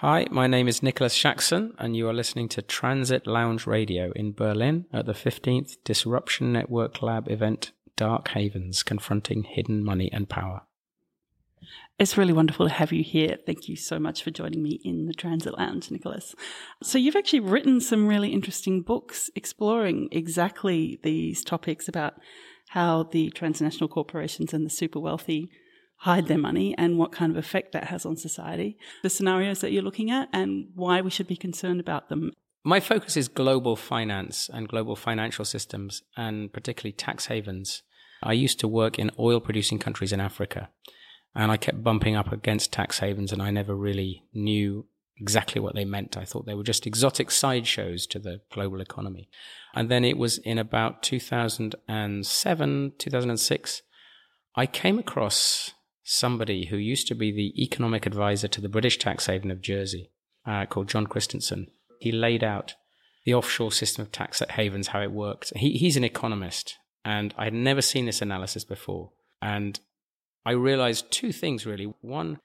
Hi, my name is Nicholas Shaxson, and you are listening to Transit Lounge Radio in Berlin at the 15th Disruption Network Lab event, Dark Havens Confronting Hidden Money and Power. It's really wonderful to have you here. Thank you so much for joining me in the Transit Lounge, Nicholas. So, you've actually written some really interesting books exploring exactly these topics about how the transnational corporations and the super wealthy hide their money and what kind of effect that has on society, the scenarios that you're looking at, and why we should be concerned about them. My focus is global finance and global financial systems, and particularly tax havens. I used to work in oil producing countries in Africa, and I kept bumping up against tax havens, and I never really knew exactly what they meant. I thought they were just exotic sideshows to the global economy. And then it was in about 2007, 2006, I came across somebody who used to be the economic advisor to the British tax haven of Jersey, uh, called John Christensen. He laid out the offshore system of tax havens, how it worked. He, he's an economist, and I had never seen this analysis before. And I realized two things really. One,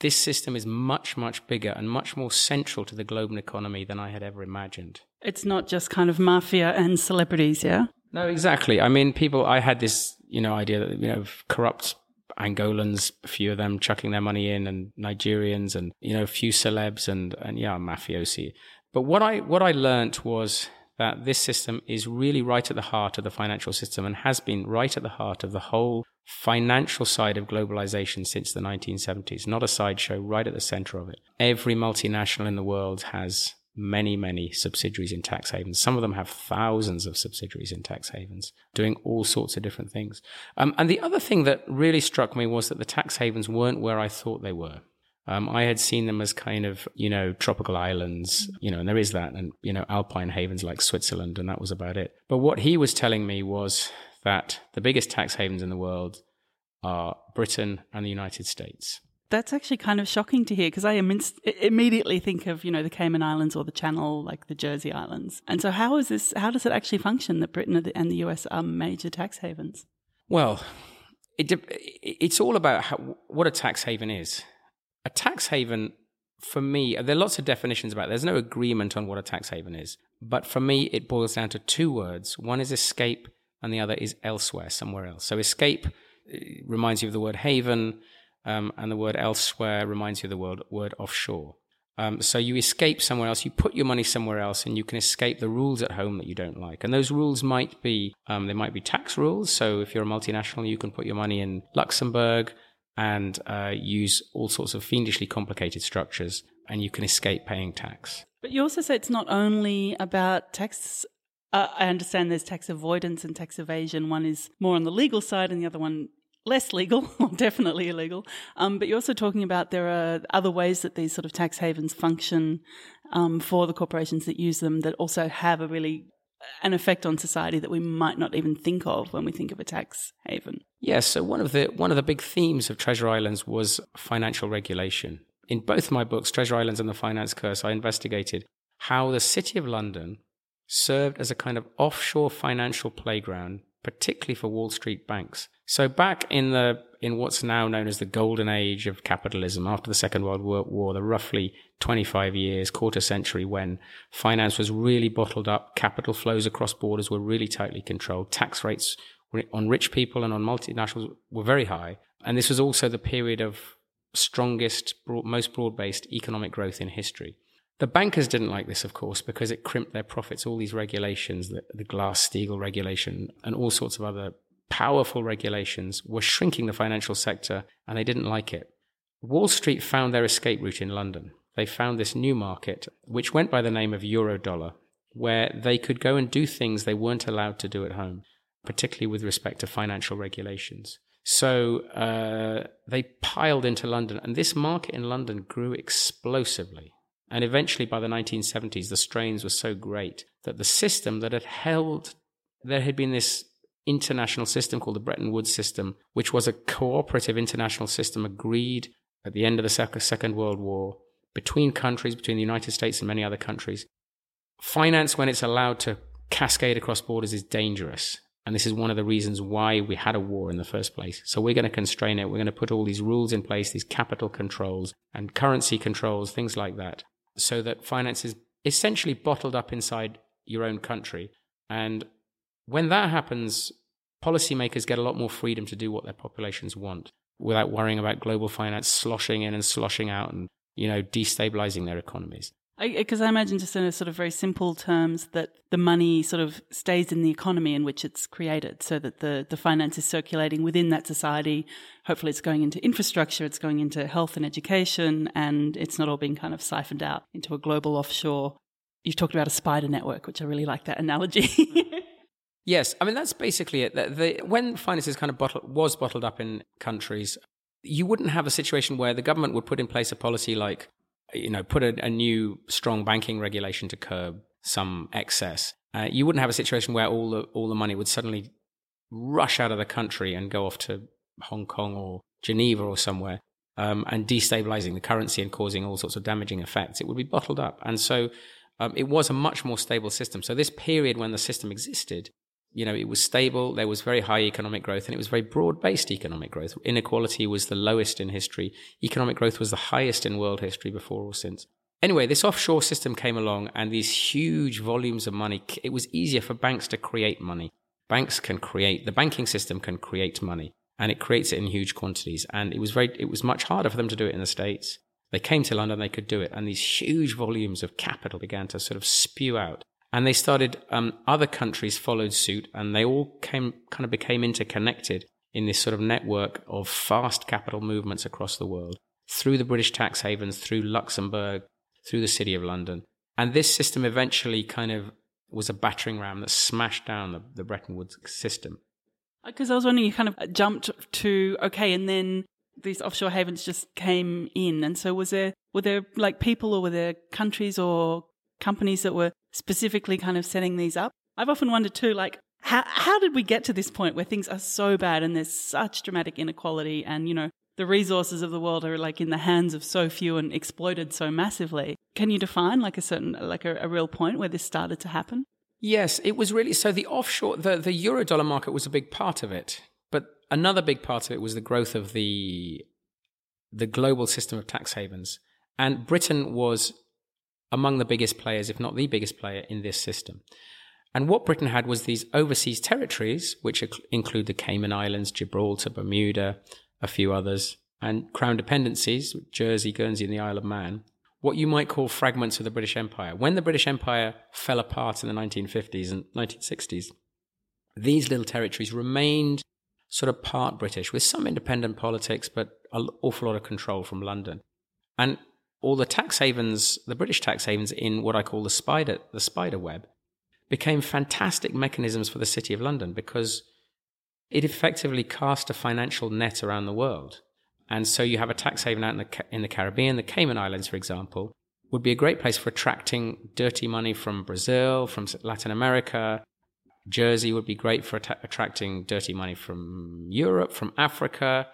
this system is much, much bigger and much more central to the global economy than I had ever imagined. It's not just kind of mafia and celebrities, yeah? No, exactly. I mean, people, I had this, you know, idea that, you know, corrupt Angolans, a few of them chucking their money in, and Nigerians, and you know, a few celebs, and and yeah, mafiosi. But what I what I learnt was that this system is really right at the heart of the financial system and has been right at the heart of the whole financial side of globalization since the 1970s. Not a sideshow, right at the center of it. Every multinational in the world has many, many subsidiaries in tax havens. Some of them have thousands of subsidiaries in tax havens doing all sorts of different things. Um, and the other thing that really struck me was that the tax havens weren't where I thought they were. Um, I had seen them as kind of, you know, tropical islands, you know, and there is that, and, you know, alpine havens like Switzerland, and that was about it. But what he was telling me was that the biggest tax havens in the world are Britain and the United States that's actually kind of shocking to hear because I Im- immediately think of you know the Cayman Islands or the Channel, like the Jersey Islands. And so, how is this? How does it actually function that Britain and the US are major tax havens? Well, it it's all about how, what a tax haven is. A tax haven, for me, there are lots of definitions about. It. There's no agreement on what a tax haven is, but for me, it boils down to two words. One is escape, and the other is elsewhere, somewhere else. So, escape uh, reminds you of the word haven um, and the word elsewhere reminds you of the word, word offshore. Um, so you escape somewhere else, you put your money somewhere else, and you can escape the rules at home that you don't like. And those rules might be, um, they might be tax rules. So if you're a multinational, you can put your money in Luxembourg and uh, use all sorts of fiendishly complicated structures, and you can escape paying tax. But you also say it's not only about tax. Uh, I understand there's tax avoidance and tax evasion. One is more on the legal side, and the other one less legal, definitely illegal. Um, but you're also talking about there are other ways that these sort of tax havens function um, for the corporations that use them that also have a really an effect on society that we might not even think of when we think of a tax haven. Yes, so one of the one of the big themes of Treasure Islands was financial regulation. In both my books, Treasure Islands and the Finance Curse, I investigated how the City of London served as a kind of offshore financial playground particularly for Wall Street banks. So back in the in what's now known as the golden age of capitalism after the Second World War, the roughly 25 years, quarter century when finance was really bottled up, capital flows across borders were really tightly controlled, tax rates on rich people and on multinationals were very high. And this was also the period of strongest, broad, most broad-based economic growth in history. The bankers didn't like this, of course, because it crimped their profits. All these regulations, the, the Glass Steagall regulation, and all sorts of other powerful regulations were shrinking the financial sector, and they didn't like it. Wall Street found their escape route in London. They found this new market, which went by the name of Eurodollar, where they could go and do things they weren't allowed to do at home, particularly with respect to financial regulations. So uh, they piled into London, and this market in London grew explosively. And eventually, by the 1970s, the strains were so great that the system that had held, there had been this international system called the Bretton Woods system, which was a cooperative international system agreed at the end of the Second World War between countries, between the United States and many other countries. Finance, when it's allowed to cascade across borders, is dangerous. And this is one of the reasons why we had a war in the first place. So we're going to constrain it. We're going to put all these rules in place, these capital controls and currency controls, things like that, so that finance is essentially bottled up inside your own country. And when that happens, policymakers get a lot more freedom to do what their populations want without worrying about global finance sloshing in and sloshing out and, you know, destabilizing their economies. Because I, I, imagine, just in a sort of very simple terms, that the money sort of stays in the economy in which it's created, so that the, the finance is circulating within that society. Hopefully, it's going into infrastructure, it's going into health and education, and it's not all being kind of siphoned out into a global offshore. You've talked about a spider network, which I really like that analogy. yes, I mean that's basically it. The, the, when finance is kind of bottled, was bottled up in countries, you wouldn't have a situation where the government would put in place a policy like you know, put a, a new strong banking regulation to curb some excess, uh, you wouldn't have a situation where all the all the money would suddenly rush out of the country and go off to Hong Kong or Geneva or somewhere, um, and destabilizing the currency and causing all sorts of damaging effects. It would be bottled up, and so um, it was a much more stable system. So this period when the system existed you know, it was stable, there was very high economic growth, and it was very broad based economic growth. Inequality was the lowest in history. Economic growth was the highest in world history before or since. Anyway, this offshore system came along, and these huge volumes of money, it was easier for banks to create money. Banks can create, the banking system can create money, and it creates it in huge quantities. And it was very, it was much harder for them to do it in the States. They came to London, they could do it, and these huge volumes of capital began to sort of spew out and they started um, other countries followed suit and they all came kind of became interconnected in this sort of network of fast capital movements across the world through the british tax havens through luxembourg through the city of london. And this system eventually kind of was a battering ram that smashed down the, the bretton woods system. Because i was wondering you kind of jumped to okay and then these offshore havens just came in. And so was there were there like people or were there countries or companies that were specifically kind of setting these up. I've often wondered too, like, how, how did we get to this point where things are so bad and there's such dramatic inequality and, you know, the resources of the world are like in the hands of so few and exploited so massively. Can you define like a certain, like a, a real point where this started to happen? Yes, it was really so the offshore, the, the eurodollar market was a big part of it. But another big part of it was the growth of the, the global system of tax havens. And Britain was among the biggest players, if not the biggest player in this system. And what Britain had was these overseas territories, which include the Cayman Islands, Gibraltar, Bermuda, a few others, and crown dependencies, Jersey, Guernsey, and the Isle of Man, what you might call fragments of the British Empire. When the British Empire fell apart in the 1950s and 1960s, these little territories remained sort of part British with some independent politics, but an awful lot of control from London. And all the tax havens, the British tax havens in what I call the spider, the spider web, became fantastic mechanisms for the City of London because it effectively cast a financial net around the world. And so you have a tax haven out in the, in the Caribbean, the Cayman Islands, for example, would be a great place for attracting dirty money from Brazil, from Latin America. Jersey would be great for att- attracting dirty money from Europe, from Africa.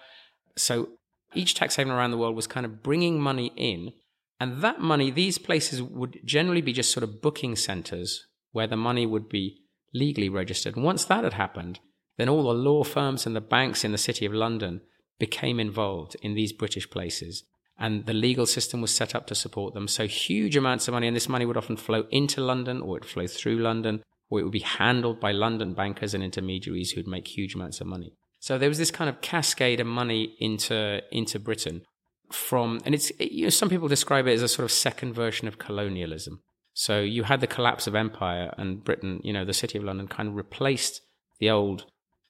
So each tax haven around the world was kind of bringing money in. And that money, these places would generally be just sort of booking centers where the money would be legally registered. And once that had happened, then all the law firms and the banks in the city of London became involved in these British places. And the legal system was set up to support them. So huge amounts of money, and this money would often flow into London or it would flow through London, or it would be handled by London bankers and intermediaries who'd make huge amounts of money. So there was this kind of cascade of money into into Britain from, and it's you know some people describe it as a sort of second version of colonialism. So you had the collapse of empire, and Britain, you know, the city of London, kind of replaced the old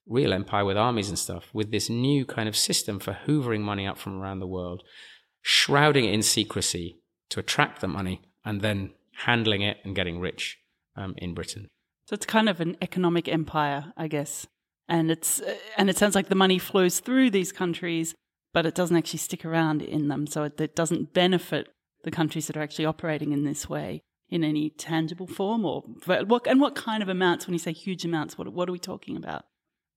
real empire with armies and stuff with this new kind of system for hoovering money up from around the world, shrouding it in secrecy to attract the money, and then handling it and getting rich um, in Britain. So it's kind of an economic empire, I guess and it's and it sounds like the money flows through these countries, but it doesn't actually stick around in them, so it, it doesn't benefit the countries that are actually operating in this way in any tangible form. Or what and what kind of amounts? When you say huge amounts, what what are we talking about?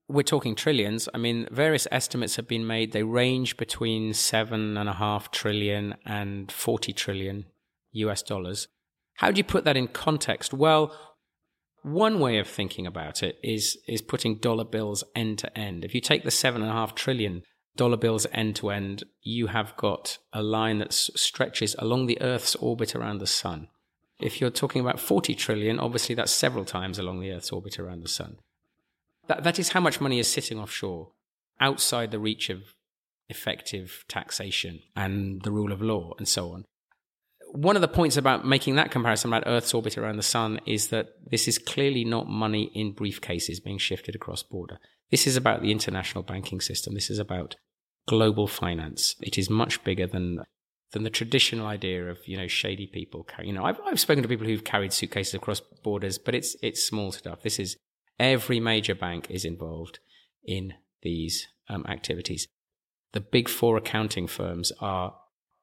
We're talking trillions. I mean, various estimates have been made. They range between seven and a half trillion and forty trillion US dollars. How do you put that in context? Well, One way of thinking about it is is putting dollar bills end to end. If you take the seven and a half trillion dollar bills end to end, you have got a line that stretches along the Earth's orbit around the sun. If you're talking about 40 trillion, obviously that's several times along the Earth's orbit around the sun. That, that is how much money is sitting offshore outside the reach of effective taxation and the rule of law and so on. One of the points about making that comparison about Earth's orbit around the sun is that this is clearly not money in briefcases being shifted across border. This is about the international banking system. This is about global finance. It is much bigger than than the traditional idea of you know shady people. You know, I've, I've spoken to people who've carried suitcases across borders, but it's it's small stuff. This is every major bank is involved in these um, activities. The big four accounting firms are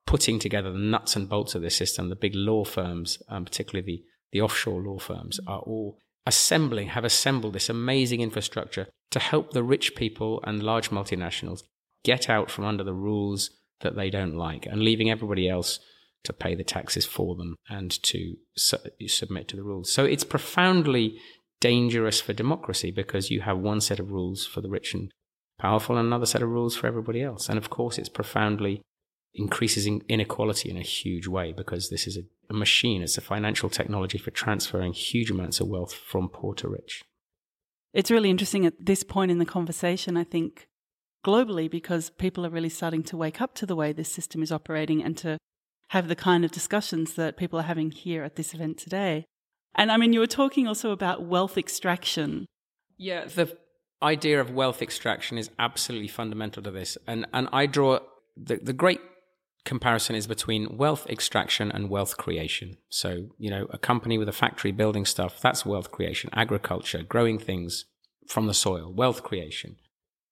putting together the nuts and bolts of this system. The big law firms, um, particularly the the offshore law firms, are all assembling, have assembled this amazing infrastructure to help the rich people and large multinationals get out from under the rules that they don't like and leaving everybody else to pay the taxes for them and to su- submit to the rules. So it's profoundly dangerous for democracy because you have one set of rules for the rich and powerful and another set of rules for everybody else. And of course, it's profoundly increases in inequality in a huge way because this is a, a machine. It's a financial technology for transferring huge amounts of wealth from poor to rich. It's really interesting at this point in the conversation, I think, globally because people are really starting to wake up to the way this system is operating and to have the kind of discussions that people are having here at this event today. And I mean, you were talking also about wealth extraction. Yeah, the idea of wealth extraction is absolutely fundamental to this. And, and I draw the, the great comparison is between wealth extraction and wealth creation. So, you know, a company with a factory building stuff, that's wealth creation. Agriculture, growing things from the soil, wealth creation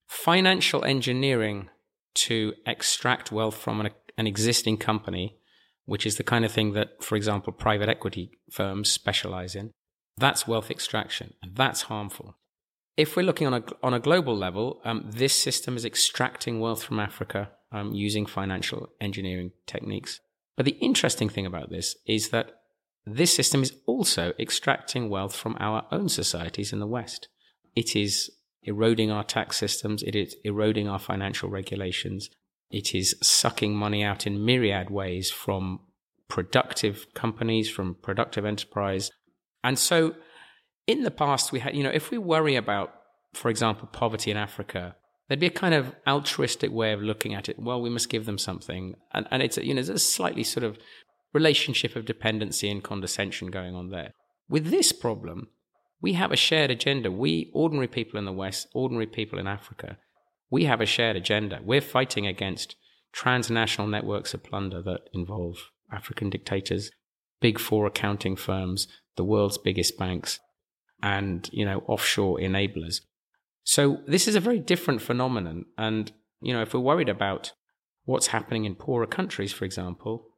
financial engineering to extract wealth from an, an existing company, which is the kind of thing that, for example, private equity firms specialize in, that's wealth extraction, and that's harmful. If we're looking on a, on a global level, um, this system is extracting wealth from Africa um, using financial engineering techniques. But the interesting thing about this is that this system is also extracting wealth from our own societies in the West. It is eroding our tax systems, it is eroding our financial regulations, it is sucking money out in myriad ways from productive companies, from productive enterprise. And so in the past, we had, you know, if we worry about, for example, poverty in Africa, there'd be a kind of altruistic way of looking at it. Well, we must give them something. And, and it's, you know, there's a slightly sort of relationship of dependency and condescension going on there. With this problem, we have a shared agenda. We, ordinary people in the West, ordinary people in Africa, we have a shared agenda. We're fighting against transnational networks of plunder that involve African dictators, big four accounting firms, the world's biggest banks, and, you know, offshore enablers. So this is a very different phenomenon. And, you know, if we're worried about what's happening in poorer countries, for example,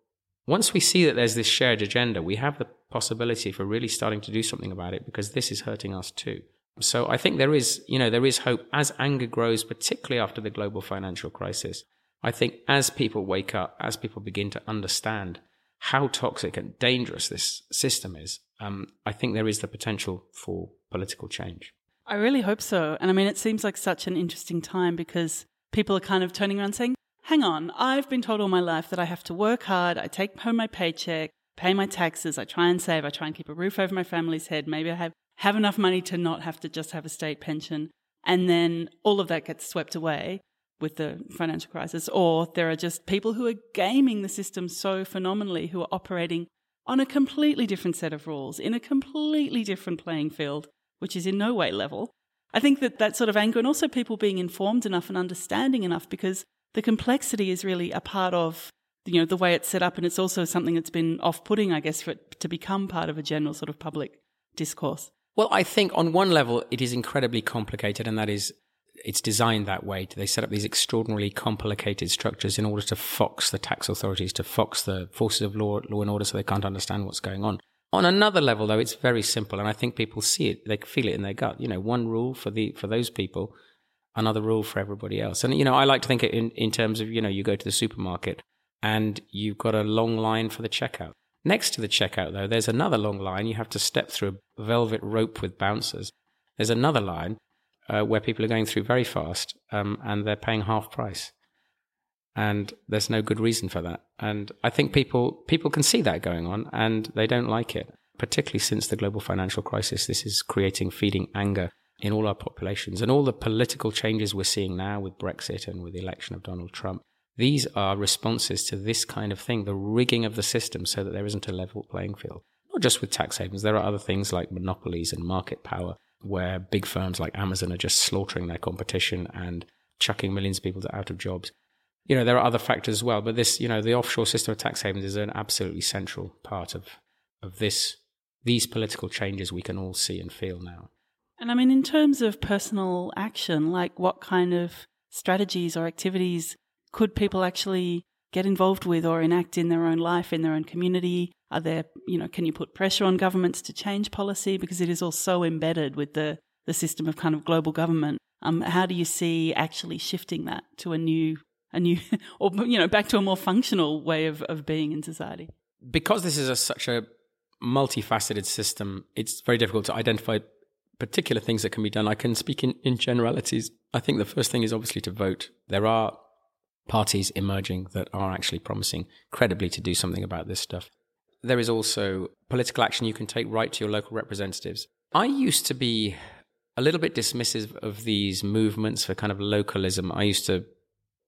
once we see that there's this shared agenda, we have the possibility for really starting to do something about it because this is hurting us too. So I think there is, you know, there is hope as anger grows, particularly after the global financial crisis. I think as people wake up, as people begin to understand how toxic and dangerous this system is, um, I think there is the potential for political change. I really hope so. And I mean, it seems like such an interesting time because people are kind of turning around saying, hang on, I've been told all my life that I have to work hard, I take home my paycheck, pay my taxes, I try and save, I try and keep a roof over my family's head. Maybe I have, have enough money to not have to just have a state pension. And then all of that gets swept away with the financial crisis. Or there are just people who are gaming the system so phenomenally, who are operating on a completely different set of rules, in a completely different playing field, which is in no way level. I think that that sort of anger and also people being informed enough and understanding enough because the complexity is really a part of you know the way it's set up, and it's also something that's been off-putting, I guess, for it to become part of a general sort of public discourse. Well, I think on one level it is incredibly complicated, and that is it's designed that way. They set up these extraordinarily complicated structures in order to fox the tax authorities, to fox the forces of law, law and order, so they can't understand what's going on. On another level, though, it's very simple, and I think people see it; they feel it in their gut. You know, one rule for the for those people, another rule for everybody else. And you know, I like to think it in in terms of you know, you go to the supermarket and you've got a long line for the checkout. Next to the checkout, though, there's another long line. You have to step through a velvet rope with bouncers. There's another line uh, where people are going through very fast um, and they're paying half price. And there's no good reason for that. And I think people people can see that going on and they don't like it, particularly since the global financial crisis. This is creating, feeding anger in all our populations and all the political changes we're seeing now with Brexit and with the election of Donald Trump. These are responses to this kind of thing, the rigging of the system so that there isn't a level playing field. Not just with tax havens, there are other things like monopolies and market power where big firms like Amazon are just slaughtering their competition and chucking millions of people out of jobs. You know, there are other factors as well, but this, you know, the offshore system of tax havens is an absolutely central part of, of this, these political changes we can all see and feel now. And I mean, in terms of personal action, like what kind of strategies or activities could people actually get involved with or enact in their own life, in their own community? Are there, you know, can you put pressure on governments to change policy because it is all so embedded with the the system of kind of global government? Um, how do you see actually shifting that to a new, a new, or you know, back to a more functional way of of being in society? Because this is a, such a multifaceted system, it's very difficult to identify particular things that can be done. I can speak in, in generalities. I think the first thing is obviously to vote. There are parties emerging that are actually promising credibly to do something about this stuff. There is also political action you can take right to your local representatives. I used to be a little bit dismissive of these movements for kind of localism. I used to,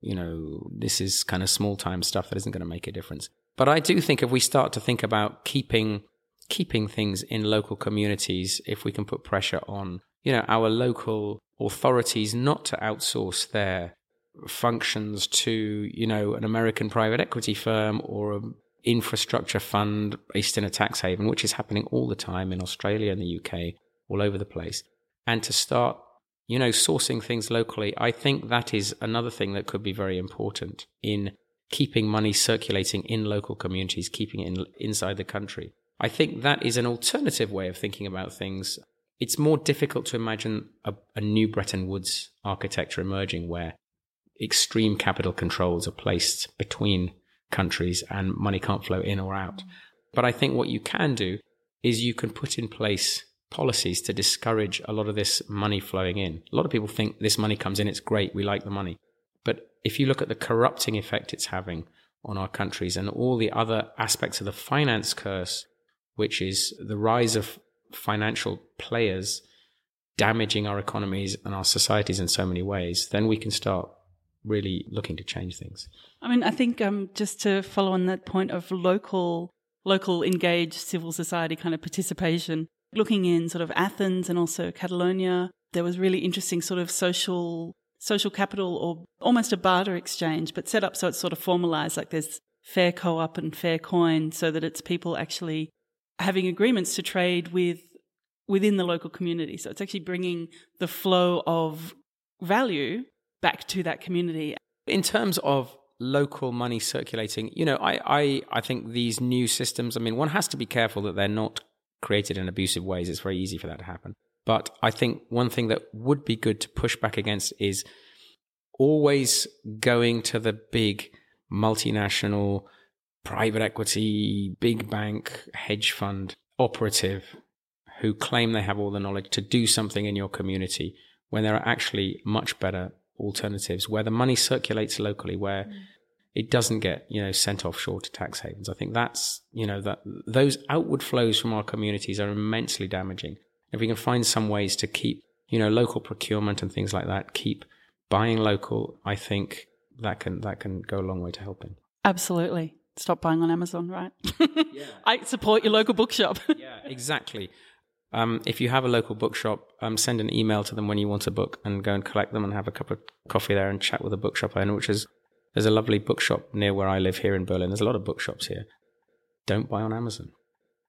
you know, this is kind of small time stuff that isn't going to make a difference. But I do think if we start to think about keeping keeping things in local communities, if we can put pressure on, you know, our local authorities not to outsource their functions to, you know, an American private equity firm or an infrastructure fund based in a tax haven, which is happening all the time in Australia and the UK, all over the place. And to start, you know, sourcing things locally, I think that is another thing that could be very important in keeping money circulating in local communities, keeping it in, inside the country. I think that is an alternative way of thinking about things. It's more difficult to imagine a, a new Bretton Woods architecture emerging where extreme capital controls are placed between countries and money can't flow in or out. Mm. But I think what you can do is you can put in place policies to discourage a lot of this money flowing in. A lot of people think this money comes in, it's great, we like the money. But if you look at the corrupting effect it's having on our countries and all the other aspects of the finance curse, which is the rise of financial players damaging our economies and our societies in so many ways, then we can start really looking to change things. I mean, I think um, just to follow on that point of local, local engaged civil society kind of participation, looking in sort of Athens and also Catalonia, there was really interesting sort of social social capital or almost a barter exchange, but set up so it's sort of formalized, like there's fair co-op and fair coin, so that it's people actually having agreements to trade with within the local community. So it's actually bringing the flow of value back to that community. In terms of local money circulating, you know, I, I, I think these new systems, I mean, one has to be careful that they're not created in abusive ways. It's very easy for that to happen. But I think one thing that would be good to push back against is always going to the big multinational private equity, big bank, hedge fund operative who claim they have all the knowledge to do something in your community when there are actually much better alternatives where the money circulates locally, where mm. It doesn't get you know sent offshore to tax havens. I think that's you know that those outward flows from our communities are immensely damaging. If we can find some ways to keep you know local procurement and things like that, keep buying local, I think that can that can go a long way to helping. Absolutely. Stop buying on Amazon, right? yeah. I support your local bookshop. yeah, exactly. Um, if you have a local bookshop, um, send an email to them when you want a book and go and collect them and have a cup of coffee there and chat with a bookshop owner, which is there's a lovely bookshop near where I live here in Berlin. There's a lot of bookshops here. Don't buy on Amazon.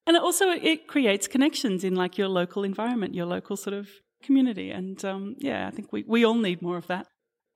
And also it creates connections in like your local environment, your local sort of community. And um, yeah, I think we, we all need more of that.